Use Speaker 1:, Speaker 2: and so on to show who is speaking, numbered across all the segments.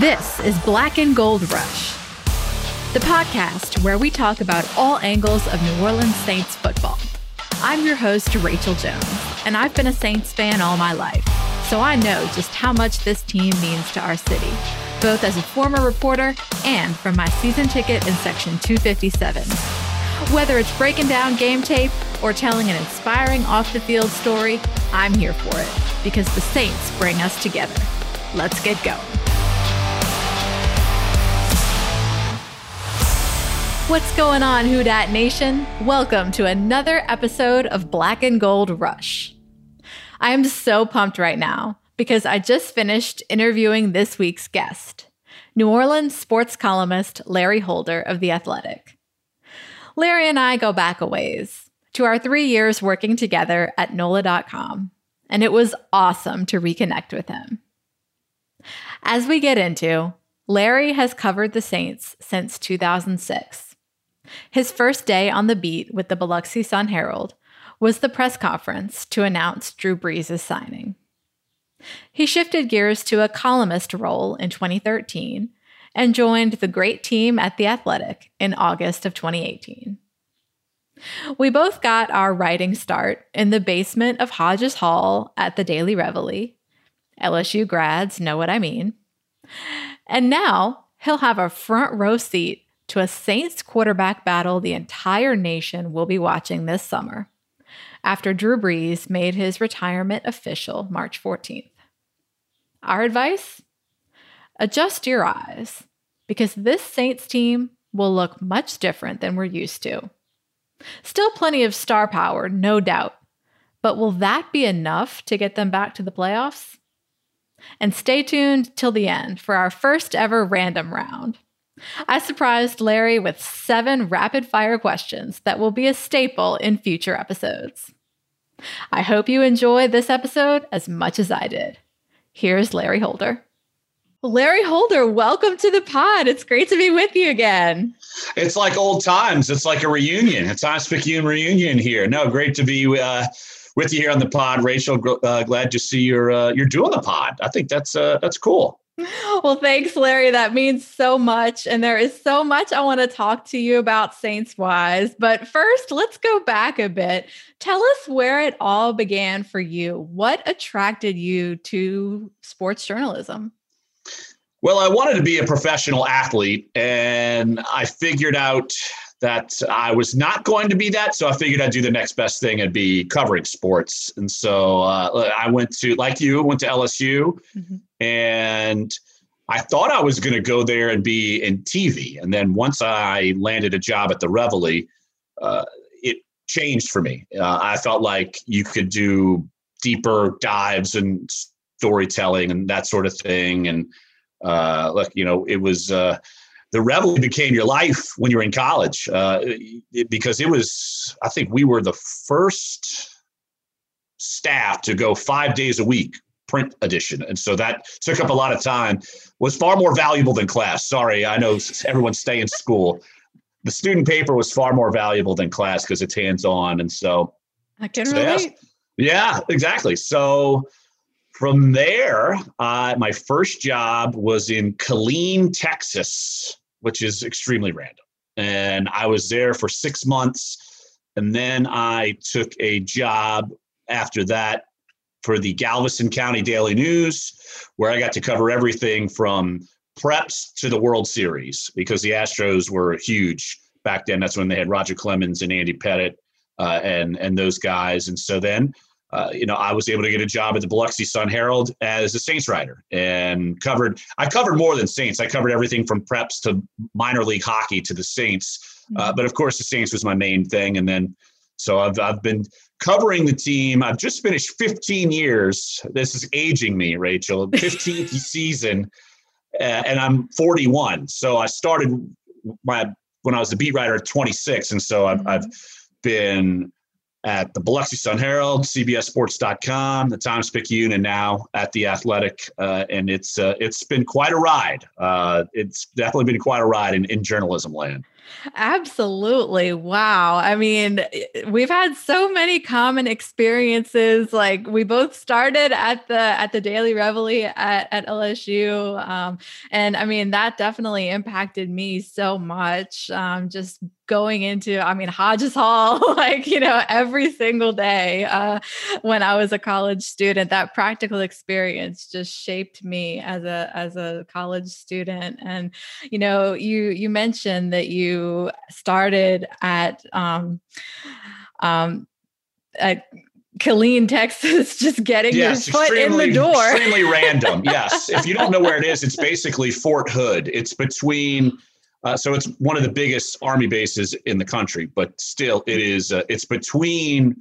Speaker 1: This is Black and Gold Rush, the podcast where we talk about all angles of New Orleans Saints football. I'm your host, Rachel Jones, and I've been a Saints fan all my life, so I know just how much this team means to our city, both as a former reporter and from my season ticket in Section 257. Whether it's breaking down game tape or telling an inspiring off the field story, I'm here for it because the Saints bring us together. Let's get going. What's going on, Who Dat Nation? Welcome to another episode of Black and Gold Rush. I am so pumped right now because I just finished interviewing this week's guest, New Orleans sports columnist Larry Holder of The Athletic. Larry and I go back a ways to our three years working together at NOLA.com, and it was awesome to reconnect with him. As we get into, Larry has covered the Saints since 2006 his first day on the beat with the Biloxi Sun Herald was the press conference to announce Drew Brees' signing. He shifted gears to a columnist role in 2013 and joined the great team at The Athletic in August of 2018. We both got our writing start in the basement of Hodges Hall at the Daily Reveille. LSU grads know what I mean. And now he'll have a front row seat to a Saints quarterback battle the entire nation will be watching this summer after Drew Brees made his retirement official March 14th. Our advice? Adjust your eyes because this Saints team will look much different than we're used to. Still plenty of star power, no doubt, but will that be enough to get them back to the playoffs? And stay tuned till the end for our first ever random round. I surprised Larry with seven rapid fire questions that will be a staple in future episodes. I hope you enjoy this episode as much as I did. Here's Larry Holder. Larry Holder, welcome to the pod. It's great to be with you again.
Speaker 2: It's like old times. It's like a reunion. It's Times Picayune reunion here. No, great to be uh, with you here on the pod, Rachel. Uh, glad to see you're uh, you're doing the pod. I think that's uh, that's cool.
Speaker 1: Well, thanks, Larry. That means so much. And there is so much I want to talk to you about Saints wise. But first, let's go back a bit. Tell us where it all began for you. What attracted you to sports journalism?
Speaker 2: Well, I wanted to be a professional athlete, and I figured out that I was not going to be that. So I figured I'd do the next best thing and be covering sports. And so uh, I went to, like you, went to LSU, mm-hmm. And I thought I was going to go there and be in TV. And then once I landed a job at the Reveille, uh, it changed for me. Uh, I felt like you could do deeper dives and storytelling and that sort of thing. And uh, look, you know, it was uh, the Reveille became your life when you were in college uh, it, because it was i think we were the first staff to go five days a week print edition. And so that took up a lot of time was far more valuable than class. Sorry i know everyone's stay in school. The student paper was far more valuable than class because it's hands-on and so
Speaker 1: i can so relate
Speaker 2: yeah exactly. So from there, uh, my first job was in Killeen, Texas, which is extremely random. And I was there for six months. And then I took a job after that for the Galveston County Daily News, where I got to cover everything from preps to the World Series because the Astros were huge back then. That's when they had Roger Clemens and Andy Pettitte uh, and and those guys. And so then uh, you know, I was able to get a job at the Biloxi Sun Herald as a Saints writer and covered. I covered more than Saints. I covered everything from preps to minor league hockey to the Saints. Uh, mm-hmm. but of course, the Saints was my main thing. And then, so I've I've been covering the team. I've just finished 15 years. This is aging me, Rachel. 15th season, uh, and I'm 41. So I started my when I was a beat writer at 26, and so I've. I've been at the Biloxi Sun Herald, CBSSports.com, the Times Picayune, and now at the Athletic. Uh, and it's uh, it's been quite a ride. Uh, it's definitely been quite a ride in, in journalism land.
Speaker 1: Absolutely. Wow. I mean, we've had so many common experiences. Like we both started at the at the Daily Reveille at, at LSU. Um, and I mean, that definitely impacted me so much. Um, just going into, I mean, Hodges Hall, like, you know, every single day uh, when I was a college student, that practical experience just shaped me as a, as a college student. And, you know, you, you mentioned that you started at, um, um, at Killeen, Texas, just getting yes, your foot in the door.
Speaker 2: extremely random. Yes. If you don't know where it is, it's basically Fort Hood. It's between uh, so it's one of the biggest army bases in the country, but still, it is. Uh, it's between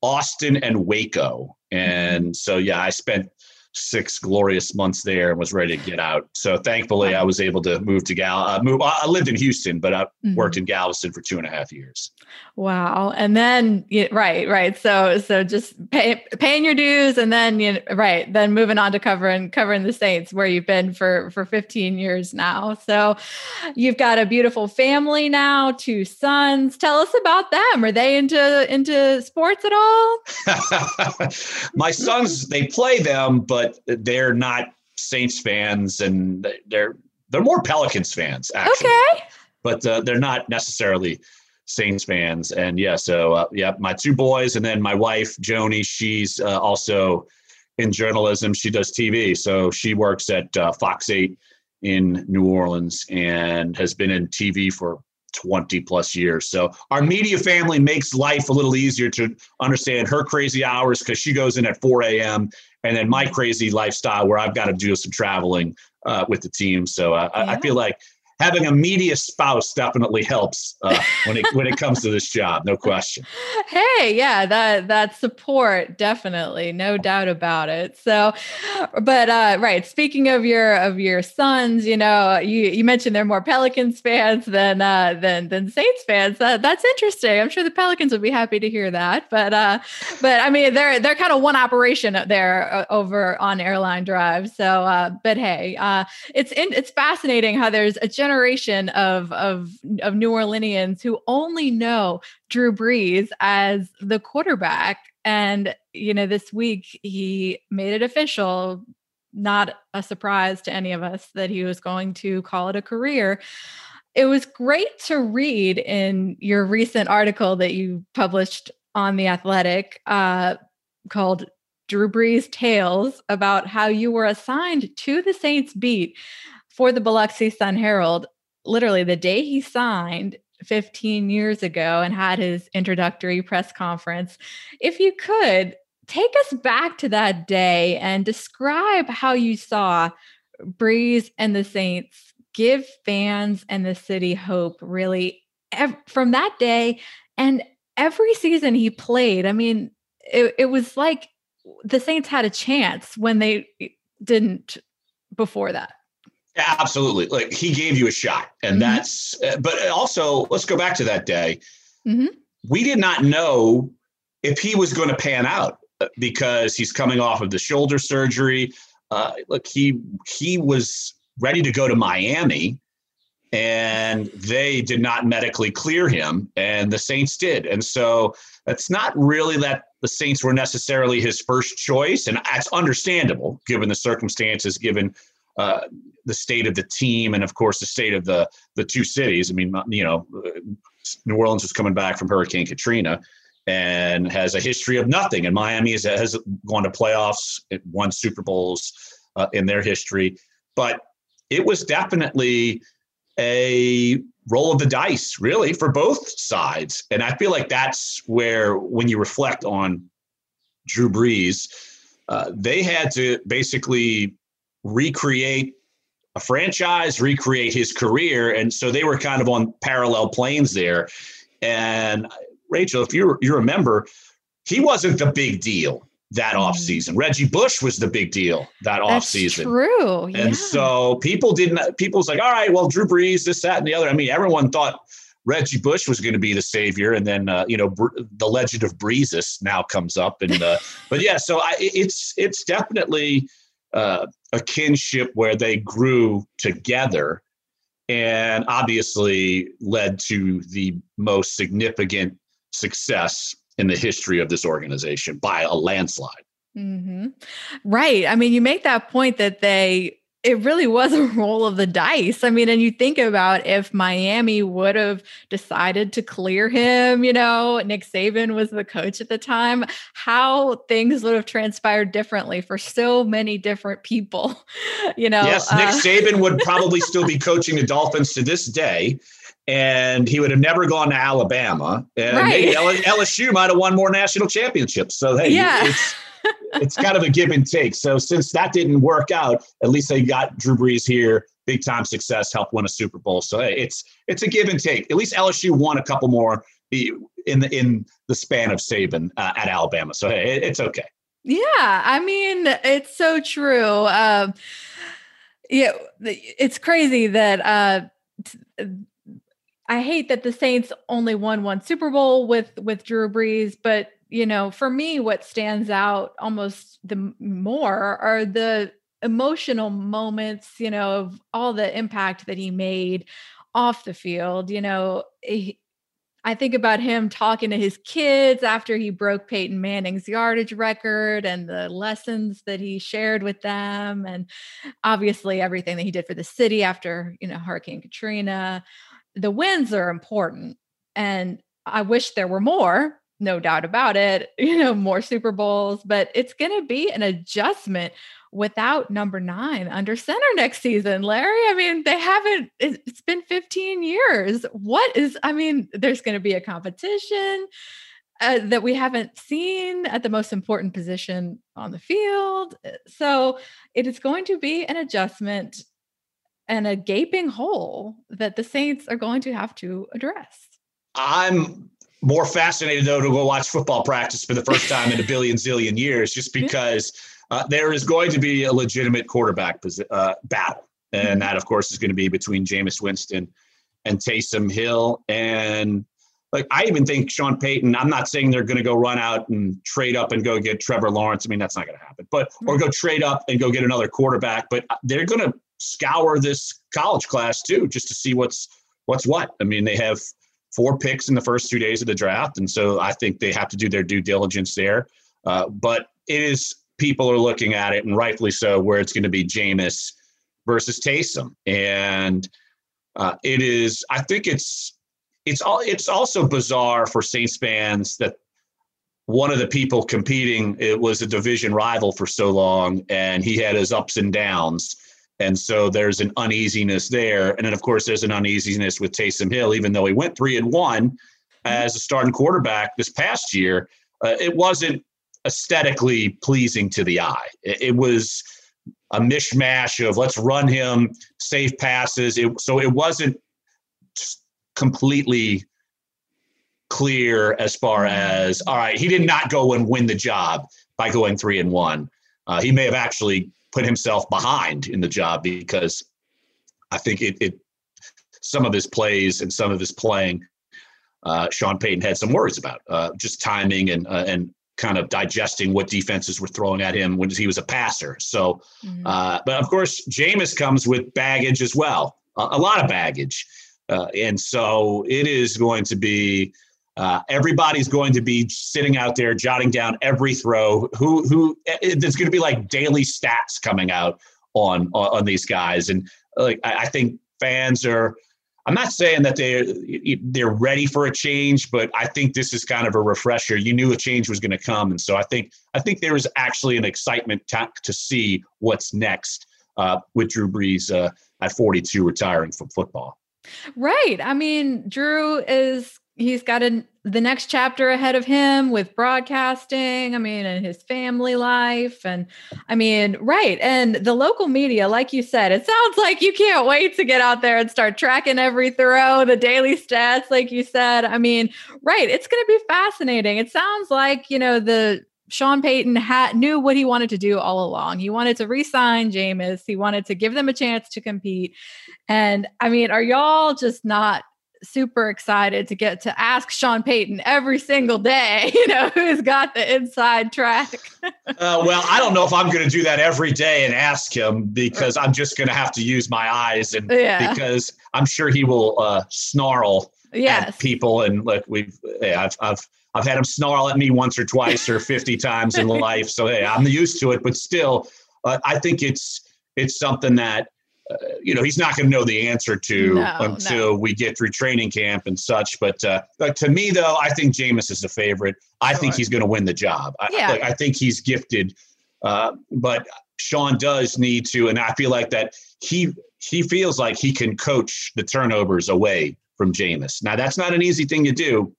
Speaker 2: Austin and Waco, and so yeah, I spent six glorious months there and was ready to get out. So thankfully, I was able to move to Gal. Uh, move. I lived in Houston, but I mm-hmm. worked in Galveston for two and a half years.
Speaker 1: Wow! And then right, right. So so just pay, paying your dues, and then you know, right, then moving on to covering covering the Saints, where you've been for for 15 years now. So you've got a beautiful family now, two sons. Tell us about them. Are they into into sports at all?
Speaker 2: My sons, they play them, but but they're not Saints fans, and they're they're more Pelicans fans actually.
Speaker 1: Okay.
Speaker 2: But uh, they're not necessarily Saints fans. And yeah, so uh, yeah, my two boys, and then my wife Joni. She's uh, also in journalism. She does TV, so she works at uh, Fox Eight in New Orleans and has been in TV for 20 plus years. So our media family makes life a little easier to understand her crazy hours because she goes in at 4 a.m and then my crazy lifestyle where I've got to do some traveling uh, with the team. So uh, yeah. I, I, feel like having a media spouse definitely helps uh, when it when it comes to this job, no question.
Speaker 1: Hey, yeah, that that support definitely, no doubt about it. So, but uh, right, speaking of your of your sons, you know, you you mentioned they're more Pelicans fans than uh, than than Saints fans. That that's interesting. I'm sure the Pelicans would be happy to hear that. But uh, but I mean, they're they're kind of one operation there uh, over on Airline Drive. So, uh, but hey, uh, it's in, it's fascinating how there's a general generation of of of New Orleanians who only know Drew Brees as the quarterback. And you know, this week he made it official. Not a surprise to any of us that he was going to call it a career. It was great to read in your recent article that you published on The Athletic uh, called Drew Brees Tales about how you were assigned to the Saints beat for the Biloxi Sun Herald literally the day he signed 15 years ago and had his introductory press conference. If you could take us back to that day and describe how you saw Brees and the Saints give fans and the city hope really ev- from that day and every season he played. I mean, it, it was like the Saints had a chance when they didn't before that.
Speaker 2: Yeah, absolutely. Like he gave you a shot. And mm-hmm. that's, uh, but also, let's go back to that day. Mm-hmm. We did not know if he was going to pan out uh, because he's coming off of the shoulder surgery. Uh, look, he he was ready to go to Miami, and they did not medically clear him, and the Saints did. And so it's not really that the Saints were necessarily his first choice, and that's understandable given the circumstances, given uh, the state of the team and of course the state of the the two cities. I mean, you know, New Orleans is coming back from Hurricane Katrina and has a history of nothing, and Miami has, has gone to playoffs, it won Super Bowls uh, in their history, but it was definitely a roll of the dice, really, for both sides. And I feel like that's where, when you reflect on Drew Brees, uh, they had to basically recreate a franchise, recreate his career. And so they were kind of on parallel planes there. And Rachel, if you you remember, he wasn't the big deal that off mm-hmm. season. Reggie Bush was the big deal that off season.
Speaker 1: True.
Speaker 2: Yeah. And so people didn't. People's like, all right, well, Drew Brees, this, that, and the other. I mean, everyone thought Reggie Bush was going to be the savior, and then uh, you know Br- the legend of Breesus now comes up, and uh, but yeah, so I, it's it's definitely uh, a kinship where they grew together. and obviously led to the most significant success in the history of this organization by a landslide.
Speaker 1: Mm-hmm. Right. I mean, you make that point that they it really was a roll of the dice. I mean, and you think about if Miami would have decided to clear him, you know, Nick Saban was the coach at the time, how things would have transpired differently for so many different people, you know.
Speaker 2: Yes, Nick uh, Saban would probably still be coaching the Dolphins to this day. And he would have never gone to Alabama, and right. maybe LSU might have won more national championships. So hey, yeah. it's it's kind of a give and take. So since that didn't work out, at least they got Drew Brees here, big time success, helped win a Super Bowl. So it's it's a give and take. At least LSU won a couple more in the in the span of Saban uh, at Alabama. So hey, it's okay.
Speaker 1: Yeah, I mean it's so true. Um, yeah, it's crazy that. Uh, I hate that the Saints only won one Super Bowl with with Drew Brees, but you know, for me, what stands out almost the more are the emotional moments, you know, of all the impact that he made off the field. You know, he, I think about him talking to his kids after he broke Peyton Manning's yardage record and the lessons that he shared with them. And obviously, everything that he did for the city after, you know, Hurricane Katrina. The wins are important. And I wish there were more, no doubt about it, you know, more Super Bowls, but it's going to be an adjustment without number nine under center next season, Larry. I mean, they haven't, it's been 15 years. What is, I mean, there's going to be a competition. Uh, that we haven't seen at the most important position on the field. Uh, so it is going to be an adjustment and a gaping hole that the Saints are going to have to address.
Speaker 2: I'm more fascinated though to go watch football practice for the first time in a billion zillion years, just because uh, there is going to be a legitimate quarterback uh, battle, and mm-hmm. that of course is going to be between Jameis Winston and Taysom Hill. And like I even think Sean Payton. I'm not saying they're going to go run out and trade up and go get Trevor Lawrence. I mean that's not going to happen. But or go trade up and go get another quarterback. But uh, they're going to scour this college class too, just to see what's what's what. I mean they have four picks in the first two days of the draft. And so I think they have to do their due diligence there. Uh, but it is, people are looking at it, and rightfully so, where it's going to be Jameis versus Taysom. And uh, it is, I think it's, it's all, it's also bizarre for Saints fans that one of the people competing, it was a division rival for so long, and he had his ups and downs. And so there's an uneasiness there. And then, of course, there's an uneasiness with Taysom Hill, even though he went three and one mm-hmm. as a starting quarterback this past year. Uh, it wasn't aesthetically pleasing to the eye. It, it, was a mishmash of let's run him safe passes. It, so it wasn't completely clear as far as all right. He did not go and win the job by going three and one. Uh, he may have actually put himself behind in the job because I think it, it some of his plays and some of his playing, uh, Sean Payton had some worries about uh, just timing and uh, and kind of digesting what defenses were throwing at him when he was a passer. So, mm-hmm. Uh, but of course, Jameis comes with baggage as well, a lot of baggage, uh, and so it is going to be uh, everybody's going to be sitting out there jotting down every throw. Who who? Eh, there's going to be like daily stats coming out on on, on these guys, and like I, I think fans are. I'm not saying that they they're ready for a change, but I think this is kind of a refresher. You knew a change was going to come, and so I think I think there is actually an excitement to, to see what's next uh, with Drew Brees uh, at 42 retiring from football.
Speaker 1: Right. I mean, Drew is he's got a, the next chapter ahead of him with broadcasting i mean and his family life and i mean right and the local media like you said it sounds like you can't wait to get out there and start tracking every throw the daily stats like you said i mean right it's going to be fascinating it sounds like you know the Sean Payton had knew what he wanted to do all along. He wanted to re-sign Jameis. He wanted to give them a chance to compete. And I mean, are y'all just not super excited to get to ask Sean Payton every single day, you know, who's got the inside track.
Speaker 2: uh, well, I don't know if I'm going to do that every day and ask him because I'm just going to have to use my eyes and yeah. because I'm sure he will uh, snarl yes. at people. And look, we've, yeah, I've, I've, I've had him snarl at me once or twice or 50 times in life. So, hey, I'm used to it, but still, uh, I think it's, it's something that uh, you know he's not going to know the answer to no, until no. we get through training camp and such. But uh, to me, though, I think Jameis is the favorite. I think he's going to win the job. Yeah. I, like, I think he's gifted, uh, but Sean does need to, and I feel like that he he feels like he can coach the turnovers away from Jameis. Now that's not an easy thing to do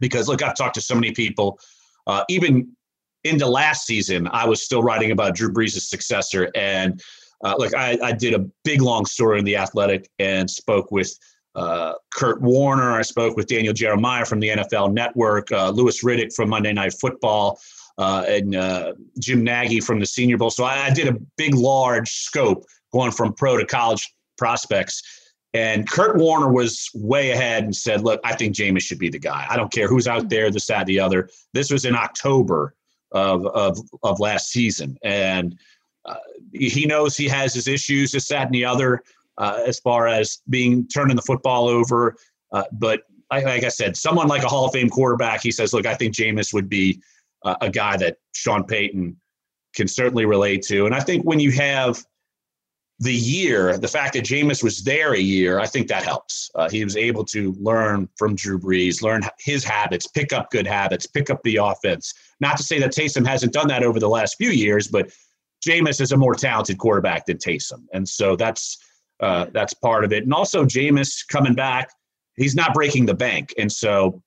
Speaker 2: because look, I've talked to so many people, uh, even into last season, I was still writing about Drew Brees' successor and uh, like I, I did a big long story in the Athletic and spoke with uh, Kurt Warner. I spoke with Daniel Jeremiah from the NFL Network, uh, Louis Riddick from Monday Night Football, uh, and uh, Jim Nagy from the Senior Bowl. So I, I, did a big, large scope going from pro to college prospects. And Kurt Warner was way ahead and said, "Look, I think Jameis should be the guy. I don't care who's out there, this, that, the other." This was in October of of, of last season, and he knows he has his issues, this, that, and the other, uh, as far as being turning the football over. Uh, but like, like, I said, someone like a Hall of Fame quarterback, he says, look, I think Jameis would be uh, a guy that Sean Payton can certainly relate to. And I think when you have the year, the fact that Jameis was there a year, I think that helps. Uh, he was able to learn from Drew Brees, learn his habits, pick up good habits, pick up the offense. Not to say that Taysom hasn't done that over the last few years, but Jameis is a more talented quarterback than Taysom, and so that's uh, that's part of it. And also, Jameis coming back, he's not breaking the bank, and so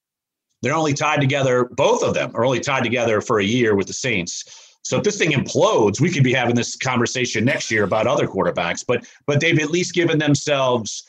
Speaker 2: they're only tied together. Both of them are only tied together for a year with the Saints. So if this thing implodes, we could be having this conversation next year about other quarterbacks. But but they've at least given themselves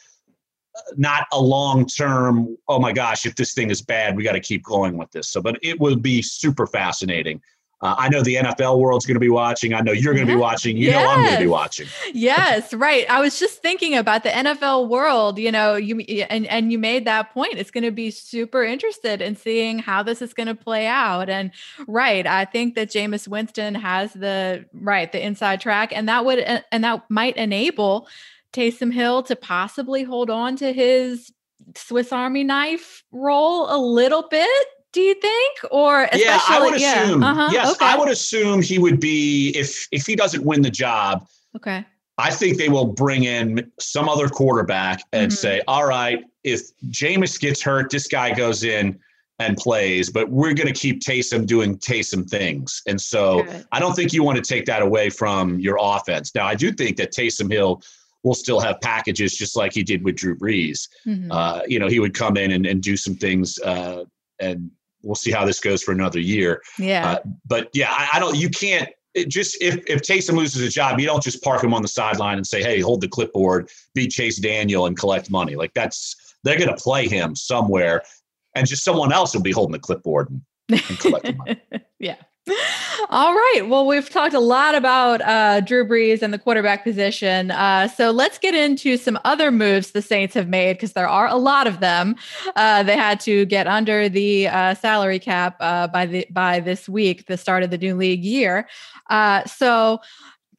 Speaker 2: uh, not a long term. Oh my gosh, if this thing is bad, we got to keep going with this. So, but it will be super fascinating uh, I know the NFL world's going to be watching. I know you're going to yeah. be watching. You yes. know I'm going to be watching.
Speaker 1: yes, right. I was just thinking about the NFL world. You know, you and and you made that point. It's going to be super interested in seeing how this is going to play out. And right, I think that Jameis Winston has the right the inside track, and that would and that might enable Taysom Hill to possibly hold on to his Swiss Army knife role a little bit do you think or
Speaker 2: yeah i would yeah. assume uh-huh. yes okay. i would assume he would be if if he doesn't win the job
Speaker 1: okay
Speaker 2: i think they will bring in some other quarterback and mm-hmm. say all right if Jameis gets hurt this guy goes in and plays but we're going to keep Taysom doing Taysom things and so Good. i don't think you want to take that away from your offense now i do think that Taysom Hill will still have packages just like he did with Drew Brees. Mm-hmm. Uh, you know, he would come in and, and do some things uh, and we'll see how this goes for another year.
Speaker 1: Yeah. Uh,
Speaker 2: but yeah, I, I, don't. You can't just if if Taysom loses a job, you don't just park him on the sideline and say, "Hey, hold the clipboard, beat Chase Daniel, and collect money." Like that's they're going to play him somewhere, and just someone else will be holding the clipboard and, and collecting money.
Speaker 1: yeah. All right. Well, we've talked a lot about uh, Drew Brees and the quarterback position. Uh, so let's get into some other moves the Saints have made because there are a lot of them. Uh, they had to get under the uh, salary cap uh, by the by this week, the start of the new league year. Uh, so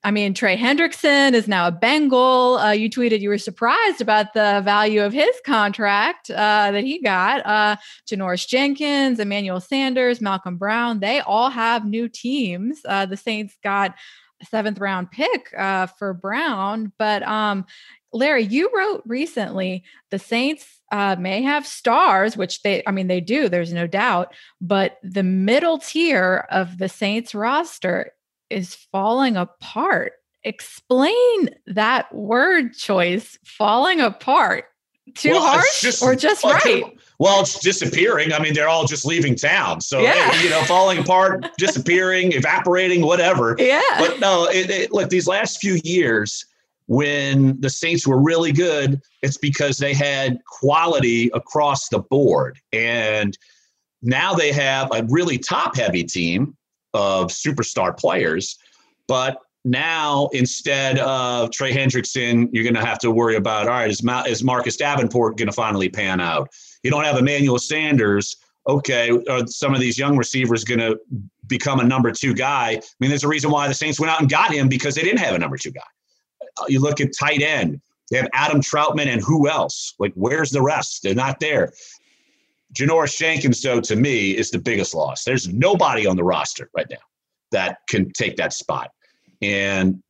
Speaker 1: I mean, Trey Hendrickson is now a Bengal. Uh, you tweeted you were surprised about the value of his contract uh, that he got. Uh, Janoris Jenkins, Emmanuel Sanders, Malcolm Brown, they all have new teams. Uh, the Saints got a seventh round pick uh, for Brown. But um, Larry, you wrote recently the Saints uh, may have stars, which they, I mean, they do, there's no doubt, but the middle tier of the Saints roster is falling apart. Explain that word choice, falling apart. Too well, harsh just, or just well, right?
Speaker 2: Well, it's disappearing. I mean, they're all just leaving town. So, yeah. you know, falling apart, disappearing, evaporating, whatever.
Speaker 1: Yeah.
Speaker 2: But no, it, it, look, these last few years, when the Saints were really good, it's because they had quality across the board. And now they have a really top heavy team of superstar players, but now instead of Trey Hendrickson, you're going to have to worry about all right, is, Ma- is Marcus Davenport going to finally pan out? You don't have Emmanuel Sanders. Okay, are some of these young receivers going to become a number two guy? I mean, there's a reason why the Saints went out and got him because they didn't have a number two guy. Uh, you look at tight end, they have Adam Trautman and who else? Like, where's the rest? They're not there. Janoris Jenkins, though, to me, is the biggest loss. There's nobody on the roster right now that can take that spot. And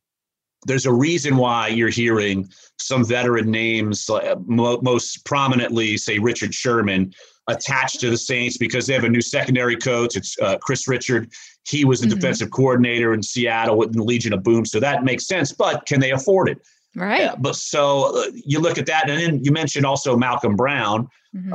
Speaker 2: there's a reason why you're hearing some veteran names, uh, most prominently, say Richard Sherman, attached to the Saints because they have a new secondary coach. It's uh, Kris Richard. He was the mm-hmm. defensive coordinator in Seattle with the Legion of Boom, so that makes sense. But can they afford it?
Speaker 1: Right.
Speaker 2: Uh, but so uh, you look at that, and then you mentioned also Malcolm Brown. Mm-hmm.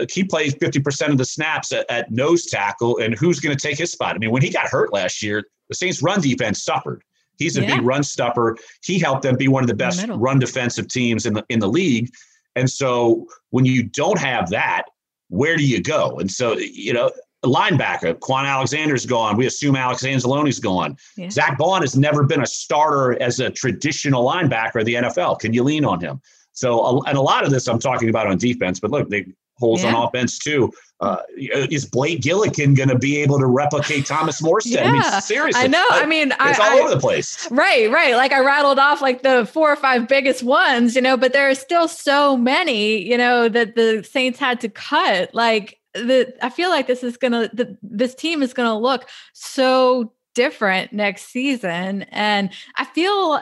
Speaker 2: Uh, he plays 50% of the snaps at, at nose tackle, and who's going to take his spot? I mean, when he got hurt last year, the Saints' run defense suffered. He's a yeah. big run stopper. He helped them be one of the best the run defensive teams in the in the league. And so when you don't have that, where do you go? And so you know, linebacker Kwon Alexander's gone. We assume Alex Anzalone's gone. Yeah. Zack Baun has never been a starter as a traditional linebacker of the NFL. Can you lean on him? So, and a lot of this I'm talking about on defense, but look, they holes yeah. on offense too. Uh, is Blake Gillikin going to be able to replicate Thomas Morstead? Yeah. I mean, seriously,
Speaker 1: I know. I, I mean,
Speaker 2: it's
Speaker 1: I,
Speaker 2: all over the place.
Speaker 1: Right, right. Like I rattled off like the four or five biggest ones, you know, but there are still so many, you know, that the Saints had to cut. Like the, I feel like this is gonna, this team is gonna look so different next season, and I feel,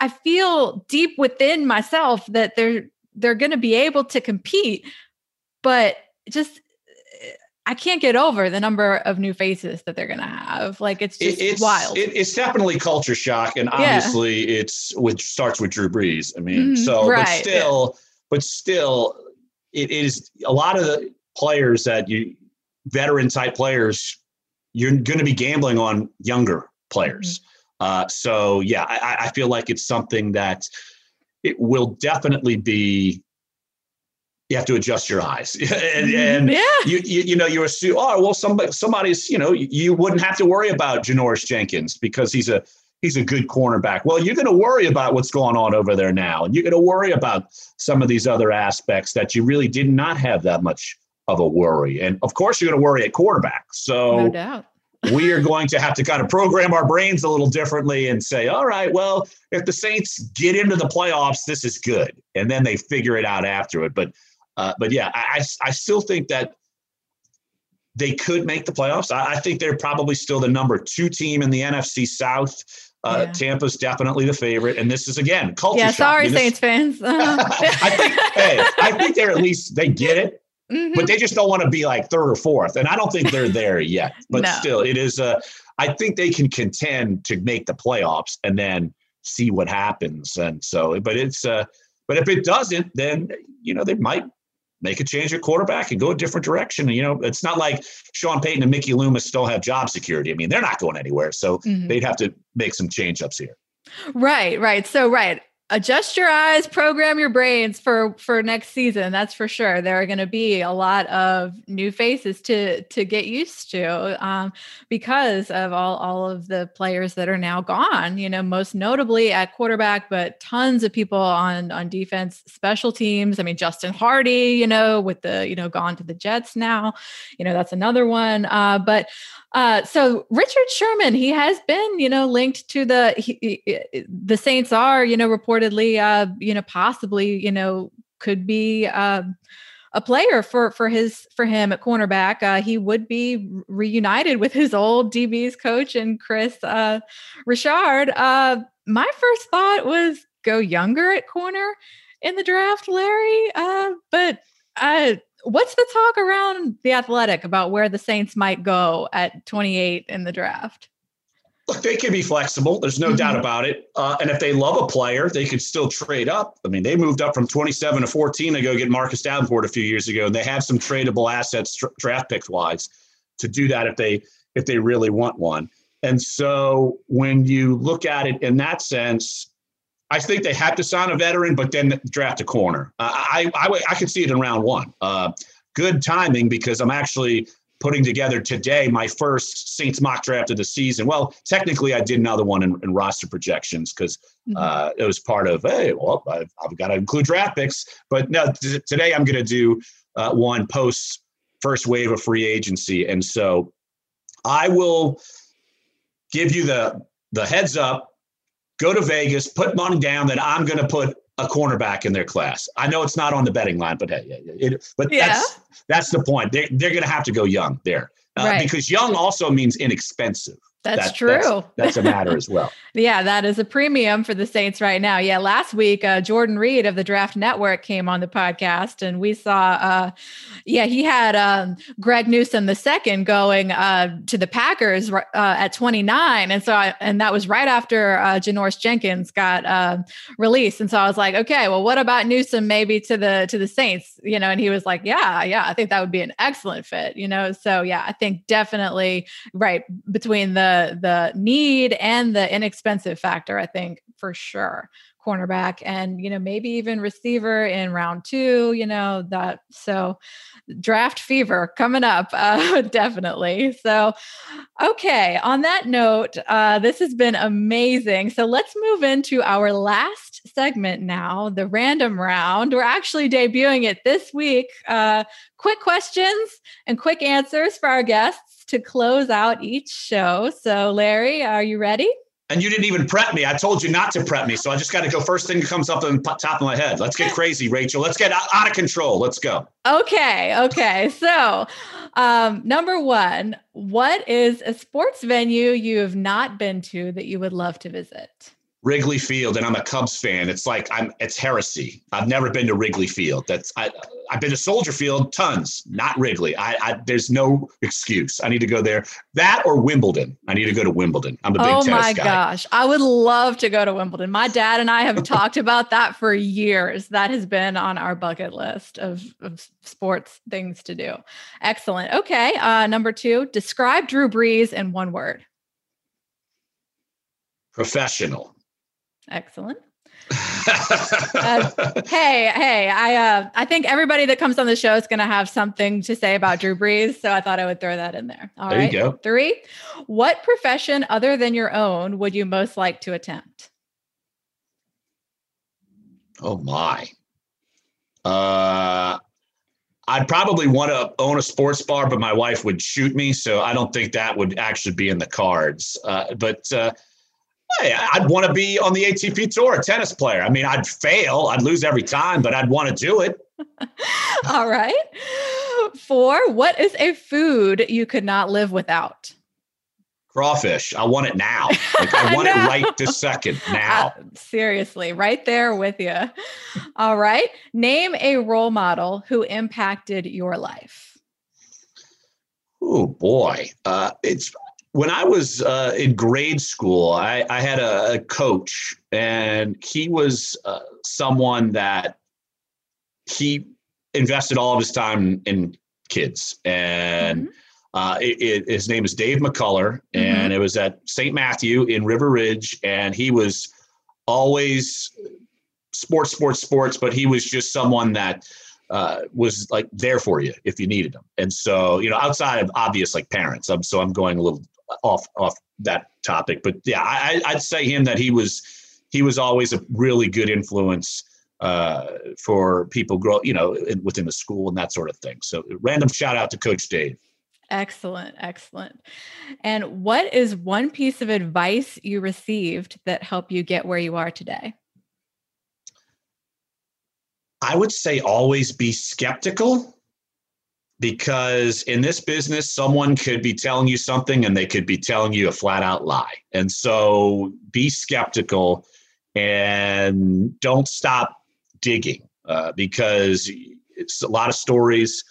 Speaker 1: I feel deep within myself that they're they're going to be able to compete but just I can't get over the number of new faces that they're going to have. Like it's just
Speaker 2: it's,
Speaker 1: wild.
Speaker 2: It, it's definitely culture shock, and obviously yeah. it's which starts with Drew Brees. I mean, mm-hmm, so right, but still, yeah. but still, it is a lot of the players that you veteran type players. You're going to be gambling on younger players. Mm-hmm. Uh, so yeah, I, I feel like it's something that it will definitely be you have to adjust your eyes and, mm-hmm. and yeah. you, you, you know you assume oh well somebody somebody's you know you wouldn't have to worry about Janoris Jenkins because he's a he's a good cornerback well you're going to worry about what's going on over there now and you're going to worry about some of these other aspects that you really did not have that much of a worry and of course you're going to worry at quarterback so
Speaker 1: no doubt
Speaker 2: we are going to have to kind of program our brains a little differently and say, all right, well, if the Saints get into the playoffs, this is good. And then they figure it out after it. But uh, but yeah, I, I still think that they could make the playoffs. I, I, think they're probably still the number two team in the NFC South. Uh, yeah. Tampa's definitely the favorite, and this is again culture.
Speaker 1: Yeah, sorry, I mean, Saints fans.
Speaker 2: I think, hey, I think they're at least they get it, mm-hmm. but they just don't want to be like third or fourth, and I don't think they're there yet. But no. still, it is. Uh, I think they can contend to make the playoffs, and then see what happens. And so, but it's. Uh, but if it doesn't, then you know they might make a change at quarterback and go a different direction. You know, it's not like Sean Payton and Mickey Loomis still have job security. I mean, they're not going anywhere. So mm-hmm. they'd have to make some change ups here.
Speaker 1: Right, right. So, right adjust your eyes program your brains for for next season that's for sure. There are going to be a lot of new faces to to get used to um, because of all all of the players that are now gone you know most notably at quarterback but tons of people on on defense special teams. I mean Justin Hardee you know with the you know gone to the jets now you know that's another one. Uh, but uh, so Richard Sherman, he has been, you know, linked to the he, the Saints are, you know, reportedly, uh, you know, possibly, you know, could be uh, a player for for his for him at cornerback. Uh, he would be reunited with his old DB's coach and Kris uh, Richard. Uh, my first thought was go younger at corner in the draft, Larry. Uh, but uh, what's the talk around the athletic about where the Saints might go at 28 in the draft?
Speaker 2: Look, they can be flexible. There's no mm-hmm. doubt about it. Uh, and if they love a player, they could still trade up. I mean, they moved up from 27 to 14 to go get Marcus Davenport a few years ago, and they have some tradable assets, draft picks wise, to do that if they if they really want one. And so when you look at it in that sense, I think they have to sign a veteran, but then draft a corner. Uh, I, I I could see it in round one. Uh, good timing because I'm actually putting together today my first Saints mock draft of the season. Well, technically, I did another one in, in roster projections because mm-hmm. uh, it was part of, hey, well, I've, I've got to include draft picks. But no, t- today I'm going to do uh, one post first wave of free agency. And so I will give you the, the heads up, go to Vegas, put money down that I'm going to put a cornerback in their class. I know it's not on the betting line, but hey, it, but yeah. that's that's the point. They're, they're going to have to go young there uh, right. because young also means inexpensive.
Speaker 1: That's that, true. That's,
Speaker 2: that's, a matter as well.
Speaker 1: yeah, that is a premium for the Saints right now. Yeah, last week uh, Jordan Reid of the Draft Network came on the podcast, and we saw, uh, yeah, he had um, Greg Newsome the second going uh, to the Packers uh, at 29, and so I, and that was right after uh, Janoris Jenkins got uh, released, and so I was like, okay, well, what about Newsome maybe to the to the Saints, you know? And he was like, yeah, yeah, I think that would be an excellent fit, you know. So yeah, I think definitely right between the the need and the inexpensive factor, I think for sure. Cornerback and you know maybe even receiver in round two. You know that so draft fever coming up uh, definitely. So okay, on that note, uh, this has been amazing. So let's move into our last segment now, the random round. We're actually debuting it this week. Uh, quick questions and quick answers for our guests to close out each show. So, Larry, are you ready?
Speaker 2: And you didn't even prep me. I told you not to prep me. So I just got to go first thing that comes up on the top of my head. Let's get crazy, Rachel. Let's get out of control. Let's go.
Speaker 1: Okay. Okay. So, um, number one, what is a sports venue you have not been to that you would love to visit?
Speaker 2: Wrigley Field, and I'm a Cubs fan. It's like I'm. It's heresy. I've never been to Wrigley Field. That's I. I've been to Soldier Field tons, not Wrigley. I, I there's no excuse. I need to go there. That or Wimbledon. I need to go to Wimbledon. I'm a big oh tennis guy.
Speaker 1: Oh my gosh, I would love to go to Wimbledon. My dad and I have talked about that for years. That has been on our bucket list of, of sports things to do. Excellent. Okay, uh, number two. Describe Drew Brees in one word.
Speaker 2: Professional.
Speaker 1: Excellent. uh, hey, hey, I uh, I think everybody that comes on the show is going to have something to say about Drew Brees, so I thought I would throw that in there.
Speaker 2: All there right, you go.
Speaker 1: Three. What profession other than your own would you most like to attempt?
Speaker 2: Oh my. Uh, I'd probably want to own a sports bar, but my wife would shoot me, so I don't think that would actually be in the cards. Uh, but uh, Hey, I'd want to be on the ATP tour, a tennis player. I mean, I'd fail, I'd lose every time, but I'd want to do it.
Speaker 1: All right. Four, what is a food you could not live without?
Speaker 2: Crawfish. I want it now. Like I want it right this second now. Uh,
Speaker 1: seriously, right there with you. All right. Name a role model who impacted your life.
Speaker 2: Oh boy. Uh, it's when I was uh, in grade school, I, I had a, a, coach, and he was uh, someone that he invested all of his time in kids. And mm-hmm. uh, it, it, his name is Dave McCullough, mm-hmm. and it was at St. Matthew in River Ridge, and he was always sports, sports, sports, but he was just someone that uh, was like there for you if you needed them. And so, you know, outside of obvious like parents, I'm, so I'm going a little off off that topic. But yeah, I, I'd say him that he was he was always a really good influence uh, for people grow you know within the school and that sort of thing. So random shout out to Coach Dave.
Speaker 1: Excellent, excellent. And what is one piece of advice you received that helped you get where you are today?
Speaker 2: I would say always be skeptical because in this business, someone could be telling you something and they could be telling you a flat out lie. And so be skeptical and don't stop digging uh, because it's a lot of stories.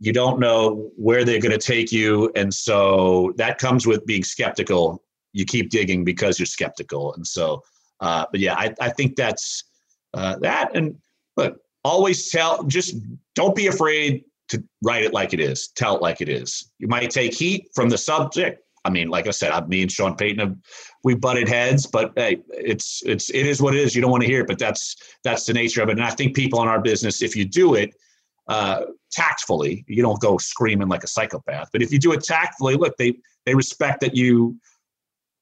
Speaker 2: You don't know where they're going to take you. And so that comes with being skeptical. You keep digging because you're skeptical. And so, uh, but yeah, I, I think that's uh, that. And look, always tell, just don't be afraid to write it like it is, tell it like it is. You might take heat from the subject. I mean, like I said, I, me and Sean Payton have we butted heads, but hey, it's it's it is what it is. You don't want to hear it, but that's that's the nature of it. And I think people in our business, if you do it, uh, tactfully. You don't go screaming like a psychopath, but if you do it tactfully, look, they they respect that you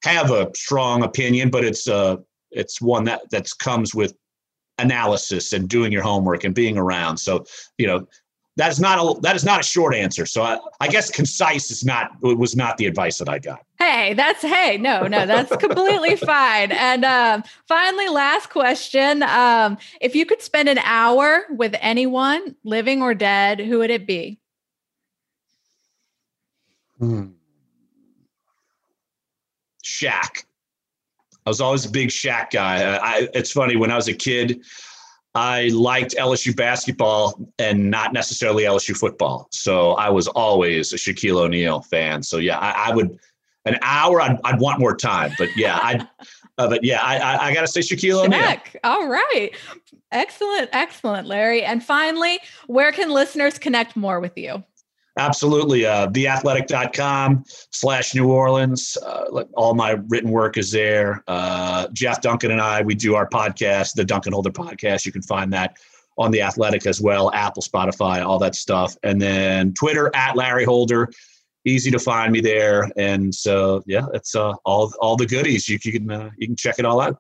Speaker 2: have a strong opinion, but it's uh it's one that that comes with analysis and doing your homework and being around. So you know that is not a that is not a short answer. So I, I guess concise is not was not the advice that I got.
Speaker 1: Hey, that's hey, no, no, that's completely fine. And um, finally, last question: um, If you could spend an hour with anyone, living or dead, who would it be?
Speaker 2: Hmm. Shaq. I was always a big Shaq guy. I, it's funny when I was a kid. I liked LSU basketball and not necessarily LSU football. So I was always a Shaquille O'Neal fan. So yeah, I, I would an hour. I'd, I'd, want more time, but yeah, I. Uh, but yeah, I, I, I got to say Shaquille O'Neal.
Speaker 1: All right, excellent, excellent, Larry. And finally, where can listeners connect more with you?
Speaker 2: Absolutely. Uh, theathletic.com slash New Orleans. Uh, all my written work is there. Uh, Jeff Duncan and I, we do our podcast, the Duncan Holder podcast. You can find that on the Athletic as well, Apple, Spotify, all that stuff. And then Twitter at Larry Holder. Easy to find me there. And so, yeah, it's uh, all all the goodies. You, you can uh, you can check it all out.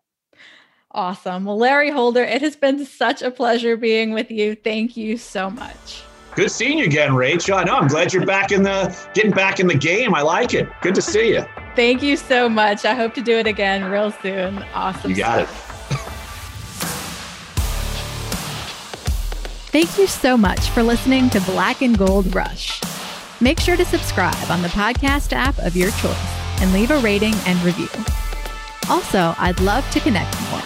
Speaker 1: Awesome. Well, Larry Holder, it has been such a pleasure being with you. Thank you so much.
Speaker 2: Good seeing you again, Rachel. I know. I'm glad you're back in the getting back in the game. I like it. Good to see you.
Speaker 1: Thank you so much. I hope to do it again real soon. Awesome.
Speaker 2: You got
Speaker 1: stuff. it. Thank you so much for listening to Black and Gold Rush. Make sure to subscribe on the podcast app of your choice and leave a rating and review. Also, I'd love to connect more.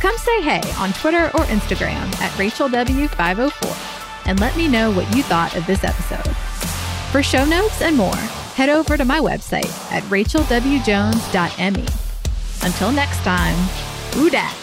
Speaker 1: Come say hey on Twitter or Instagram at RachelW504 and let me know what you thought of this episode. For show notes and more, head over to my website at rachelwjones.me. Until next time, Who Dat.